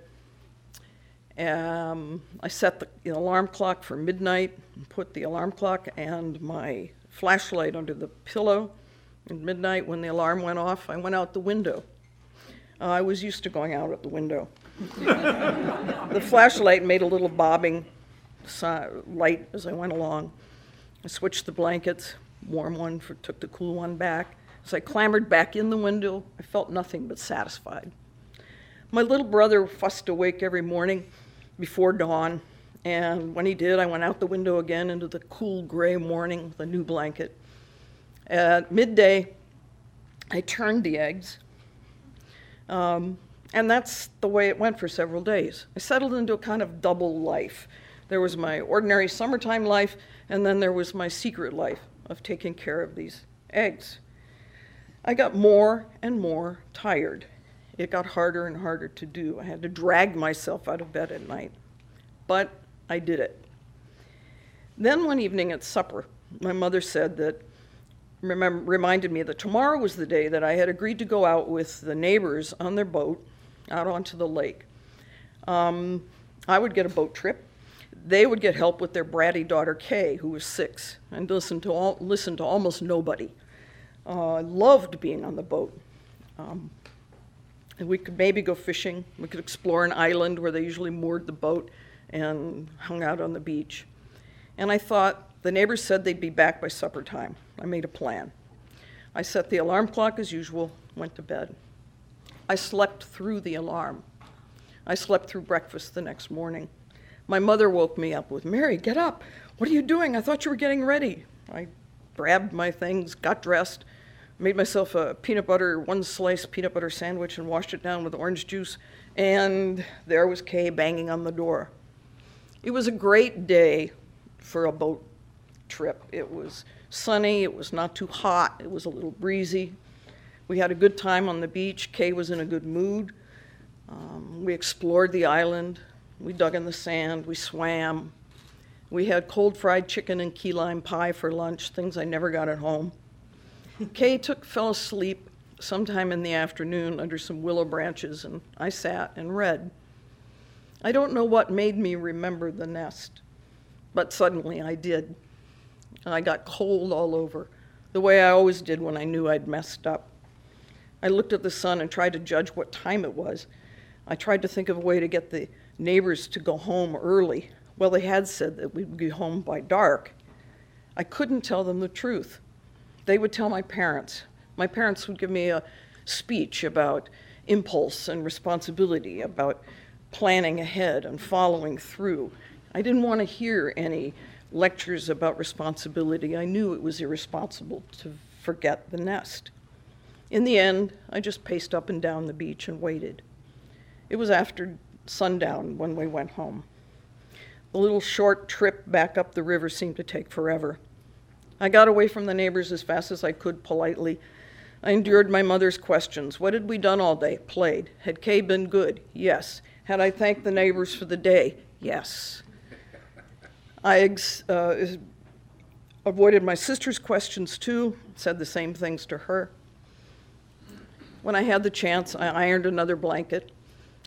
Um, I set the, alarm clock for midnight, put the alarm clock and my flashlight under the pillow. At midnight, when the alarm went off, I went out the window. Uh, I was used to going out at the window. the flashlight made a little bobbing light as I went along. I switched the blankets, warm one for, took the cool one back. As I clambered back in the window, I felt nothing but satisfied. My little brother fussed awake every morning before dawn, and when he did, I went out the window again into the cool gray morning with a new blanket. At midday, I turned the eggs um, and that's the way it went for several days. I settled into a kind of double life. There was my ordinary summertime life, and then there was my secret life of taking care of these eggs. I got more and more tired. It got harder and harder to do. I had to drag myself out of bed at night. But I did it. Then one evening at supper, my mother said that remember, reminded me that tomorrow was the day that I had agreed to go out with the neighbors on their boat out onto the lake. Um, I would get a boat trip. They would get help with their bratty daughter Kay, who was six, and listen to all, listen to almost nobody. Uh, loved being on the boat. Um, we could maybe go fishing. We could explore an island where they usually moored the boat and hung out on the beach. And I thought, the neighbors said they'd be back by supper time. I made a plan. I set the alarm clock as usual, went to bed. I slept through the alarm. I slept through breakfast the next morning. My mother woke me up with, Mary, get up. What are you doing? I thought you were getting ready. I grabbed my things, got dressed, made myself a peanut butter, one slice peanut butter sandwich, and washed it down with orange juice. And there was Kay banging on the door. It was a great day for a boat trip. It was sunny, it was not too hot, it was a little breezy. We had a good time on the beach. Kay was in a good mood. Um, we explored the island. We dug in the sand. We swam. We had cold fried chicken and key lime pie for lunch, things I never got at home. *laughs* Kay took fell asleep sometime in the afternoon under some willow branches, and I sat and read. I don't know what made me remember the nest, but suddenly I did. And I got cold all over, the way I always did when I knew I'd messed up. I looked at the sun and tried to judge what time it was. I tried to think of a way to get the neighbors to go home early. Well, they had said that we'd be home by dark. I couldn't tell them the truth. They would tell my parents. My parents would give me a speech about impulse and responsibility, about planning ahead and following through. I didn't want to hear any lectures about responsibility. I knew it was irresponsible to forget the nest. In the end, I just paced up and down the beach and waited. It was after sundown when we went home. The little short trip back up the river seemed to take forever. I got away from the neighbors as fast as I could politely. I endured my mother's questions. What had we done all day? Played. Had Kay been good? Yes. Had I thanked the neighbors for the day? Yes. I ex- uh, avoided my sister's questions too, said the same things to her. When I had the chance, I ironed another blanket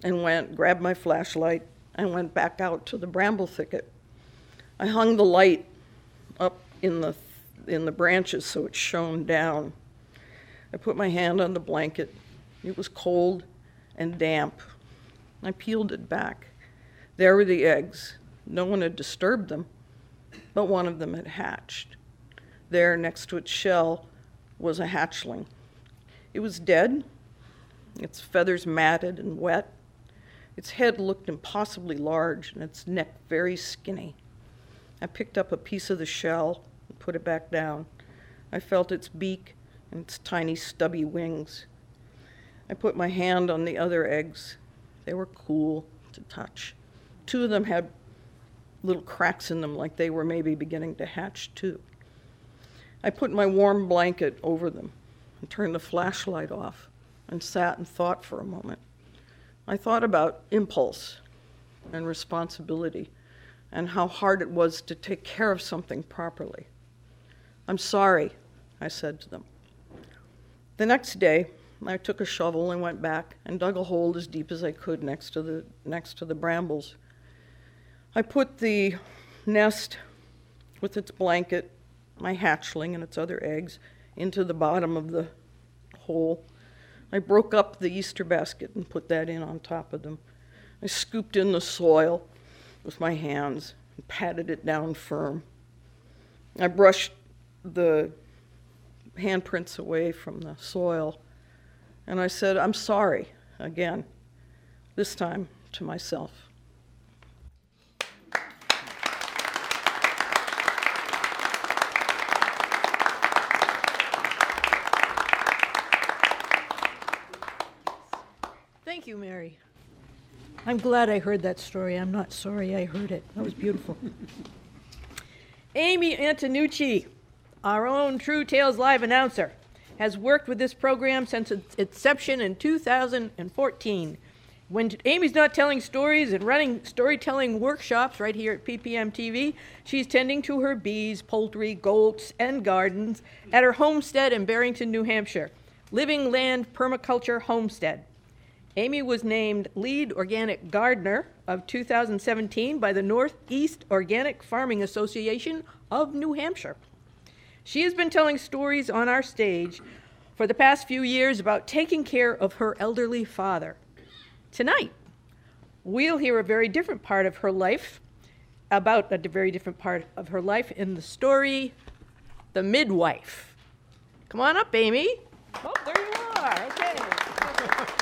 and went, grabbed my flashlight, and went back out to the bramble thicket. I hung the light up in the, in the branches so it shone down. I put my hand on the blanket. It was cold and damp. I peeled it back. There were the eggs. No one had disturbed them, but one of them had hatched. There, next to its shell, was a hatchling. It was dead, its feathers matted and wet. Its head looked impossibly large and its neck very skinny. I picked up a piece of the shell and put it back down. I felt its beak and its tiny stubby wings. I put my hand on the other eggs. They were cool to touch. Two of them had little cracks in them, like they were maybe beginning to hatch too. I put my warm blanket over them and turned the flashlight off and sat and thought for a moment. I thought about impulse and responsibility and how hard it was to take care of something properly. I'm sorry, I said to them. The next day, I took a shovel and went back and dug a hole as deep as I could next to the, next to the brambles. I put the nest with its blanket, my hatchling, and its other eggs into the bottom of the hole. I broke up the Easter basket and put that in on top of them. I scooped in the soil with my hands and patted it down firm. I brushed the handprints away from the soil and I said, I'm sorry again, this time to myself. Thank you, Mary. I'm glad I heard that story. I'm not sorry I heard it. That was beautiful. Amy Antonucci, our own True Tales Live announcer, has worked with this program since its inception in 2014. When Amy's not telling stories and running storytelling workshops right here at PPM TV, she's tending to her bees, poultry, goats, and gardens at her homestead in Barrington, New Hampshire, Living Land Permaculture Homestead. Amy was named Lead Organic Gardener of 2017 by the Northeast Organic Farming Association of New Hampshire. She has been telling stories on our stage for the past few years about taking care of her elderly father. Tonight, we'll hear a very different part of her life, about a very different part of her life in the story, The Midwife. Come on up, Amy. Oh, there you are. Okay.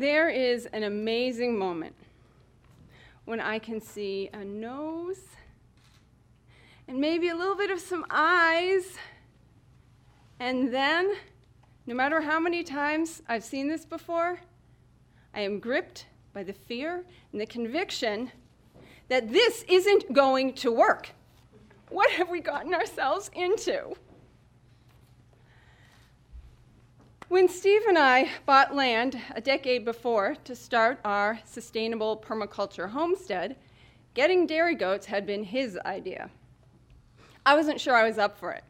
There is an amazing moment when I can see a nose and maybe a little bit of some eyes. And then, no matter how many times I've seen this before, I am gripped by the fear and the conviction that this isn't going to work. What have we gotten ourselves into? When Steve and I bought land a decade before to start our sustainable permaculture homestead, getting dairy goats had been his idea. I wasn't sure I was up for it.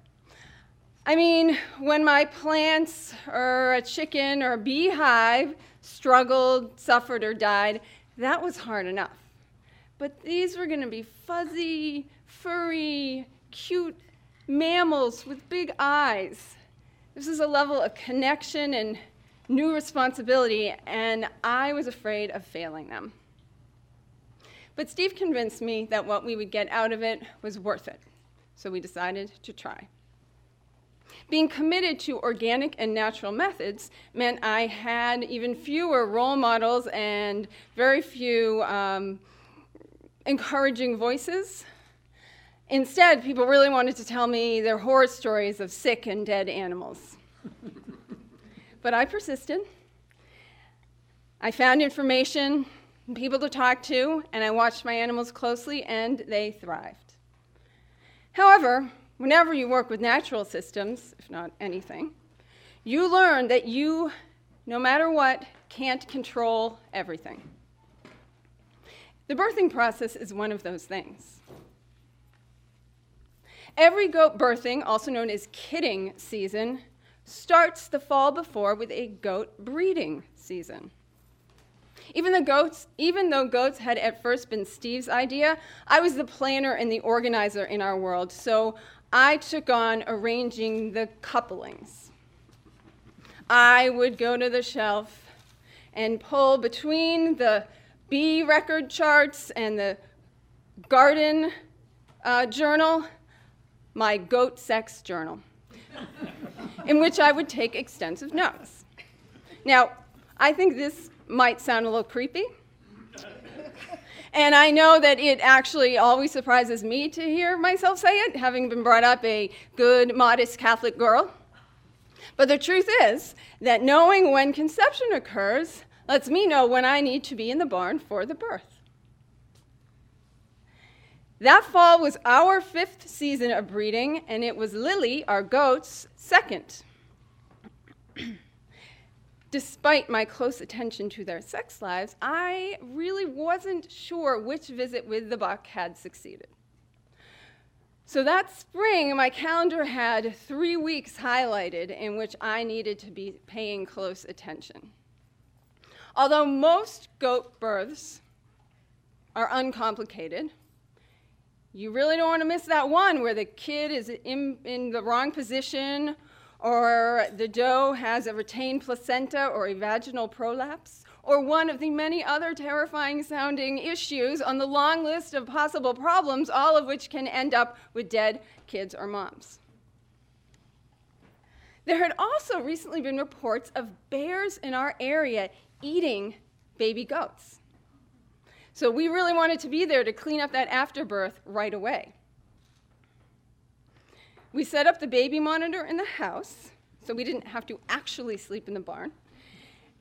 I mean, when my plants or a chicken or a beehive struggled, suffered, or died, that was hard enough. But these were going to be fuzzy, furry, cute mammals with big eyes. This is a level of connection and new responsibility, and I was afraid of failing them. But Steve convinced me that what we would get out of it was worth it, so we decided to try. Being committed to organic and natural methods meant I had even fewer role models and very few um, encouraging voices. Instead, people really wanted to tell me their horror stories of sick and dead animals. but I persisted. I found information, people to talk to, and I watched my animals closely, and they thrived. However, whenever you work with natural systems, if not anything, you learn that you, no matter what, can't control everything. The birthing process is one of those things. Every goat birthing, also known as kidding season, starts the fall before with a goat breeding season. Even, the goats, even though goats had at first been Steve's idea, I was the planner and the organizer in our world, so I took on arranging the couplings. I would go to the shelf and pull between the bee record charts and the garden uh, journal my goat sex journal, in which I would take extensive notes. Now, I think this might sound a little creepy. And I know that it actually always surprises me to hear myself say it, having been brought up a good, modest Catholic girl. But the truth is that knowing when conception occurs lets me know when I need to be in the barn for the birth. That fall was our fifth season of breeding, and it was Lily, our goat's, second. *clears throat* Despite my close attention to their sex lives, I really wasn't sure which visit with the buck had succeeded. So that spring, my calendar had three weeks highlighted in which I needed to be paying close attention. Although most goat births are uncomplicated, you really don't want to miss that one where the kid is in, in the wrong position, or the doe has a retained placenta or a vaginal prolapse, or one of the many other terrifying sounding issues on the long list of possible problems, all of which can end up with dead kids or moms. There had also recently been reports of bears in our area eating baby goats. So we really wanted to be there to clean up that afterbirth right away. We set up the baby monitor in the house, so we didn't have to actually sleep in the barn.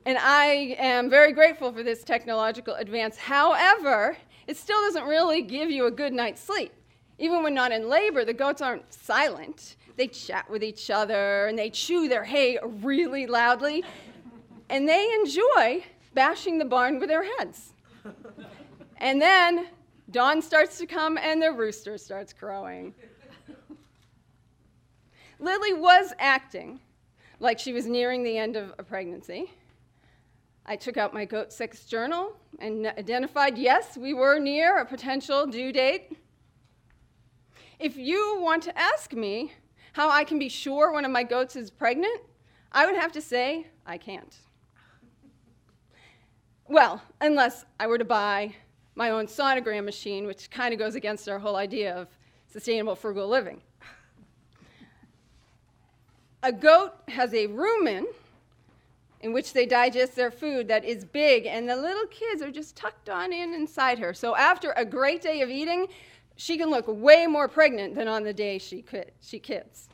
And I am very grateful for this technological advance. However, it still doesn't really give you a good night's sleep. Even when not in labor, the goats aren't silent. They chat with each other and they chew their hay really loudly. And they enjoy bashing the barn with their heads. And then dawn starts to come and the rooster starts crowing. Lily was acting like she was nearing the end of a pregnancy. I took out my goat sex journal and identified yes, we were near a potential due date. If you want to ask me how I can be sure one of my goats is pregnant, I would have to say I can't. Well, unless I were to buy my own sonogram machine, which kind of goes against our whole idea of sustainable frugal living. A goat has a rumen, in which they digest their food that is big, and the little kids are just tucked on in inside her. So after a great day of eating, she can look way more pregnant than on the day she, quit, she kids.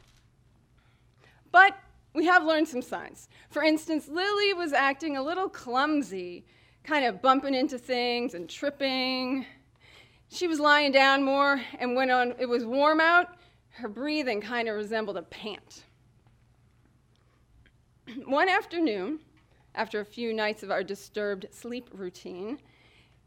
But we have learned some signs. For instance, Lily was acting a little clumsy, kind of bumping into things and tripping. She was lying down more, and when on, it was warm out, her breathing kind of resembled a pant. *clears throat* One afternoon, after a few nights of our disturbed sleep routine,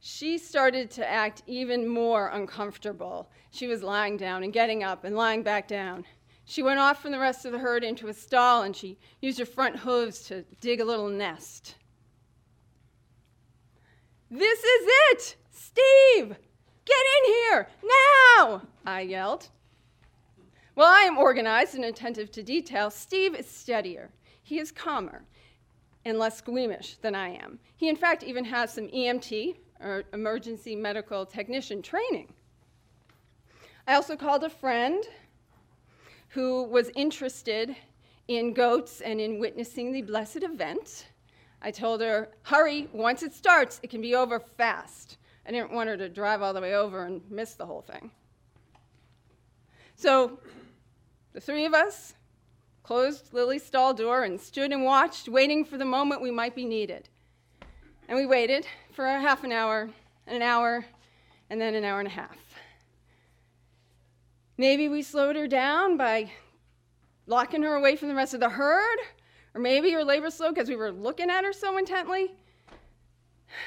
she started to act even more uncomfortable. She was lying down and getting up and lying back down. She went off from the rest of the herd into a stall and she used her front hooves to dig a little nest. This is it! Steve! Get in here! Now! I yelled. While I am organized and attentive to detail, Steve is steadier. He is calmer and less squeamish than I am. He, in fact, even has some EMT, or emergency medical technician training. I also called a friend who was interested in goats and in witnessing the blessed event. I told her, hurry, once it starts, it can be over fast. I didn't want her to drive all the way over and miss the whole thing. So the three of us closed Lily's stall door and stood and watched, waiting for the moment we might be needed. And we waited for a half an hour, an hour, and then an hour and a half. Maybe we slowed her down by locking her away from the rest of the herd, or maybe her labor slowed because we were looking at her so intently.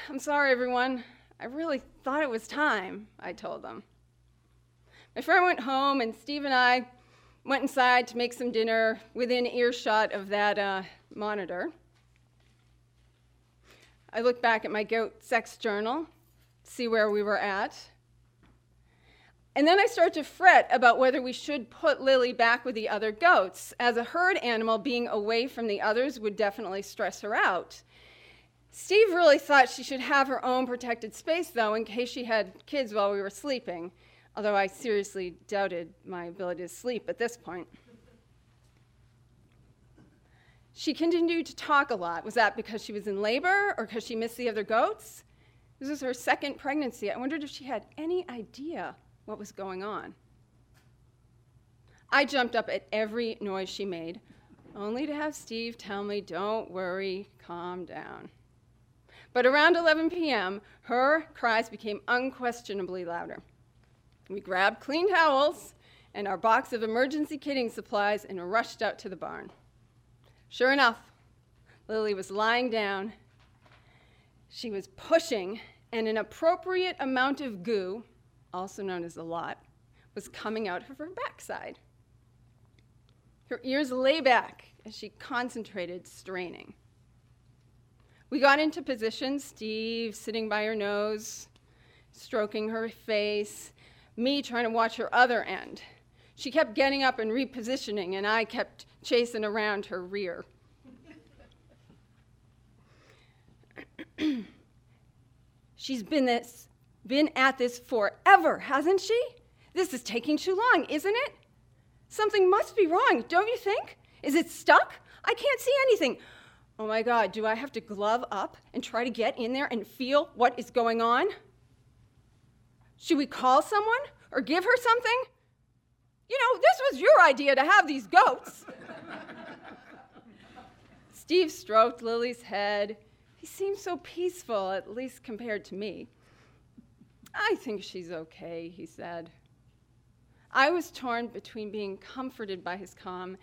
I'm sorry, everyone. I really thought it was time, I told them. My friend went home, and Steve and I went inside to make some dinner within earshot of that uh, monitor. I looked back at my goat sex journal, see where we were at. And then I start to fret about whether we should put Lily back with the other goats. As a herd animal, being away from the others would definitely stress her out. Steve really thought she should have her own protected space, though, in case she had kids while we were sleeping although I seriously doubted my ability to sleep at this point. She continued to talk a lot. Was that because she was in labor or because she missed the other goats? This was her second pregnancy. I wondered if she had any idea what was going on. I jumped up at every noise she made, only to have Steve tell me, Don't worry, calm down. But around 11 p.m., her cries became unquestionably louder. We grabbed clean towels and our box of emergency kidding supplies and rushed out to the barn. Sure enough, Lily was lying down. She was pushing, and an appropriate amount of goo, also known as the lot, was coming out of her backside. Her ears lay back as she concentrated, straining. We got into position, Steve sitting by her nose, stroking her face, me trying to watch her other end. She kept getting up and repositioning, and I kept chasing around her rear. *clears throat* She's been this been at this forever, hasn't she? This is taking too long, isn't it? Something must be wrong, don't you think? Is it stuck? I can't see anything. Oh my God, do I have to glove up and try to get in there and feel what is going on? Should we call someone or give her something? You know, this was your idea to have these goats. *laughs* Steve stroked Lily's head. He seemed so peaceful, at least compared to me. I think she's okay, he said. I was torn between being comforted by his calm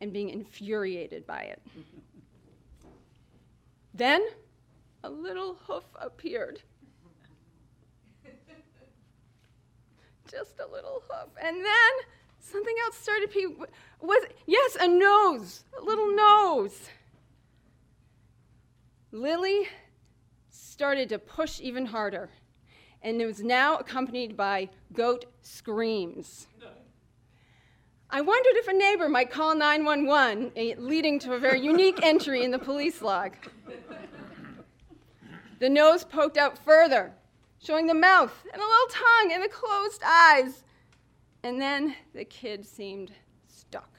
and being infuriated by it. *laughs* then a little hoof appeared. *laughs* just a little hoof. And then something else started to was yes, a nose, a little nose. Lily started to push even harder, and it was now accompanied by goat screams. I wondered if a neighbor might call 911, eh, leading to a very unique entry in the police log. The nose poked out further, showing the mouth and a little tongue and the closed eyes. And then the kid seemed stuck.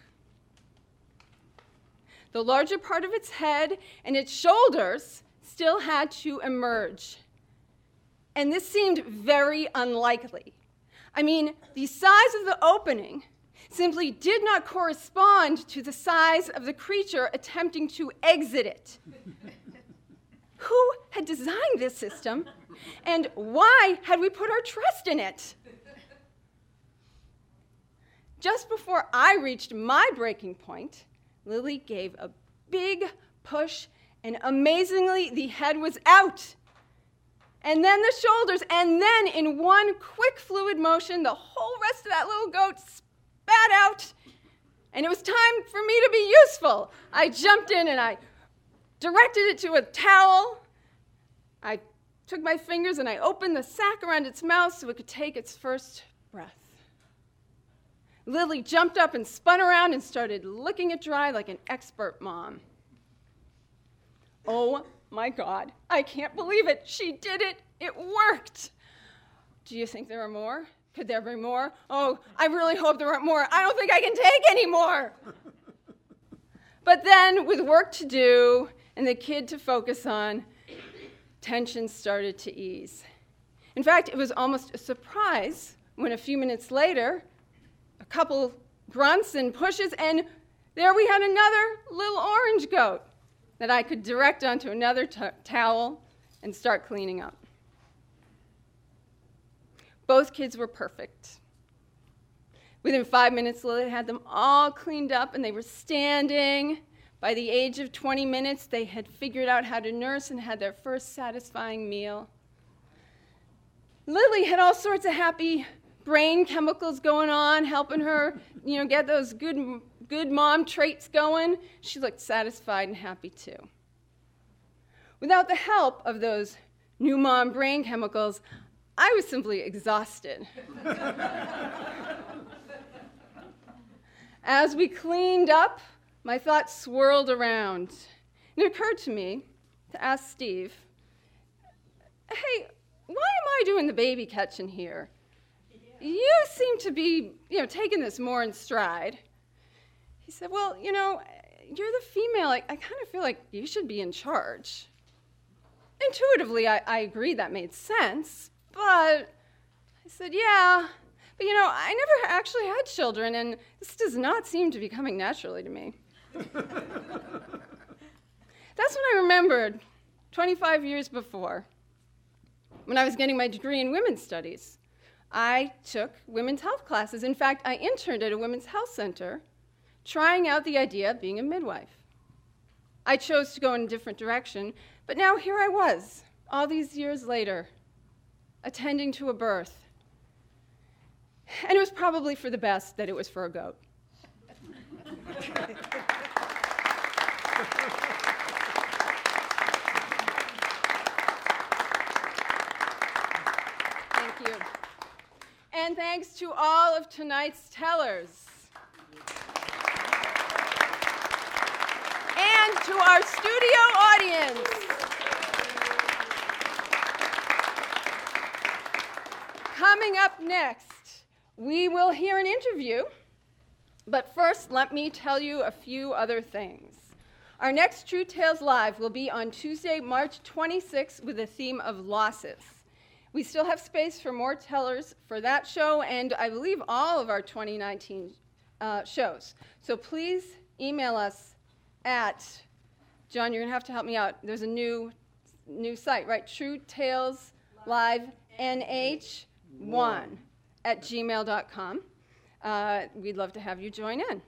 The larger part of its head and its shoulders still had to emerge. And this seemed very unlikely. I mean, the size of the opening simply did not correspond to the size of the creature attempting to exit it. *laughs* Who had designed this system, and why had we put our trust in it? Just before I reached my breaking point, Lily gave a big push, and amazingly, the head was out. And then the shoulders, and then in one quick fluid motion, the whole rest of that little goat spat out. And it was time for me to be useful. I jumped in and I directed it to a towel. I took my fingers and I opened the sack around its mouth so it could take its first breath. Lily jumped up and spun around and started licking it dry like an expert mom. Oh my God, I can't believe it. She did it. It worked. Do you think there are more? Could there be more? Oh, I really hope there aren't more. I don't think I can take any more. but then, with work to do and the kid to focus on, tension started to ease. In fact, it was almost a surprise when a few minutes later, a couple grunts and pushes, and there we had another little orange goat that I could direct onto another t- towel and start cleaning up. Both kids were perfect. Within five minutes, Lily had them all cleaned up and they were standing. By the age of 20 minutes, they had figured out how to nurse and had their first satisfying meal. Lily had all sorts of happy brain chemicals going on, helping her, you know, get those good, good mom traits going. She looked satisfied and happy too. Without the help of those new mom brain chemicals, I was simply exhausted. *laughs* As we cleaned up, my thoughts swirled around. And It occurred to me to ask Steve, hey, why am I doing the baby catching here? You seem to be, you know, taking this more in stride. He said, Well, you know, you're the female. I, I kind of feel like you should be in charge. Intuitively, I, I agreed that made sense, but I said, Yeah, but you know, I never actually had children, and this does not seem to be coming naturally to me. *laughs* That's when I remembered 25 years before, when I was getting my degree in women's studies. I took women's health classes. In fact, I interned at a women's health center trying out the idea of being a midwife. I chose to go in a different direction, but now here I was, all these years later, attending to a birth. And it was probably for the best that it was for a goat. Thank you. And thanks to all of tonight's tellers. To our studio audience. Coming up next, we will hear an interview. But first, let me tell you a few other things. Our next True Tales Live will be on Tuesday, March 26th, with the theme of losses. We still have space for more tellers for that show and I believe all of our 2019 uh, shows. So please email us at, John, you're going to have to help me out. There's a new, new site, right? True Tales Live NH1 at gmail.com. Uh, we'd love to have you join in.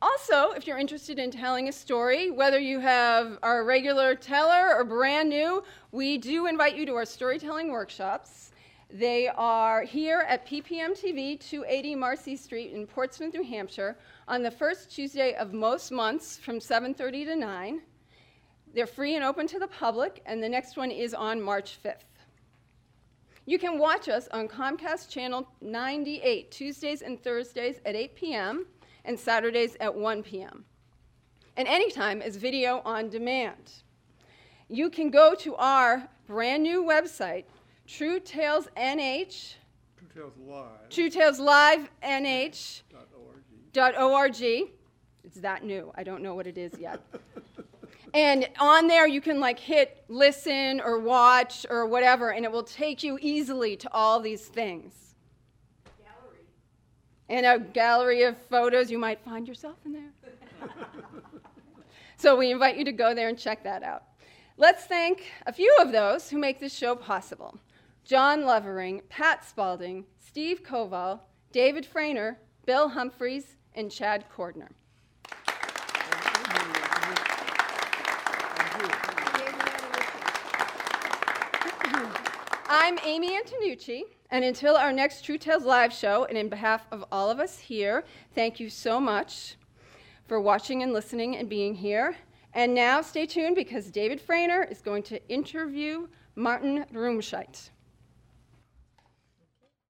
Also, if you're interested in telling a story, whether you have a regular teller or brand new, we do invite you to our storytelling workshops. They are here at PPM TV, 280 Marcy Street in Portsmouth, New Hampshire, on the first Tuesday of most months from 7:30 to 9. They're free and open to the public, and the next one is on March 5th. You can watch us on Comcast Channel 98, Tuesdays and Thursdays at 8 p.m and Saturdays at 1 p.m. And anytime is video on demand. You can go to our brand new website, True Tales NH. True Tales Live. True Tales Live NH. Dot .org. It's that new. I don't know what it is yet. and on there, you can like hit listen or watch or whatever, and it will take you easily to all these things. Gallery. And a gallery of photos. You might find yourself in there. *laughs* so we invite you to go there and check that out. Let's thank a few of those who make this show possible John Lovering, Pat Spalding, Steve Koval, David Frainer, Bill Humphreys, and Chad Cordner. I'm Amy Antonucci, and until our next True Tales live show, and in behalf of all of us here, thank you so much for watching and listening and being here. And now stay tuned because David Frainer is going to interview Martin Rumscheidt.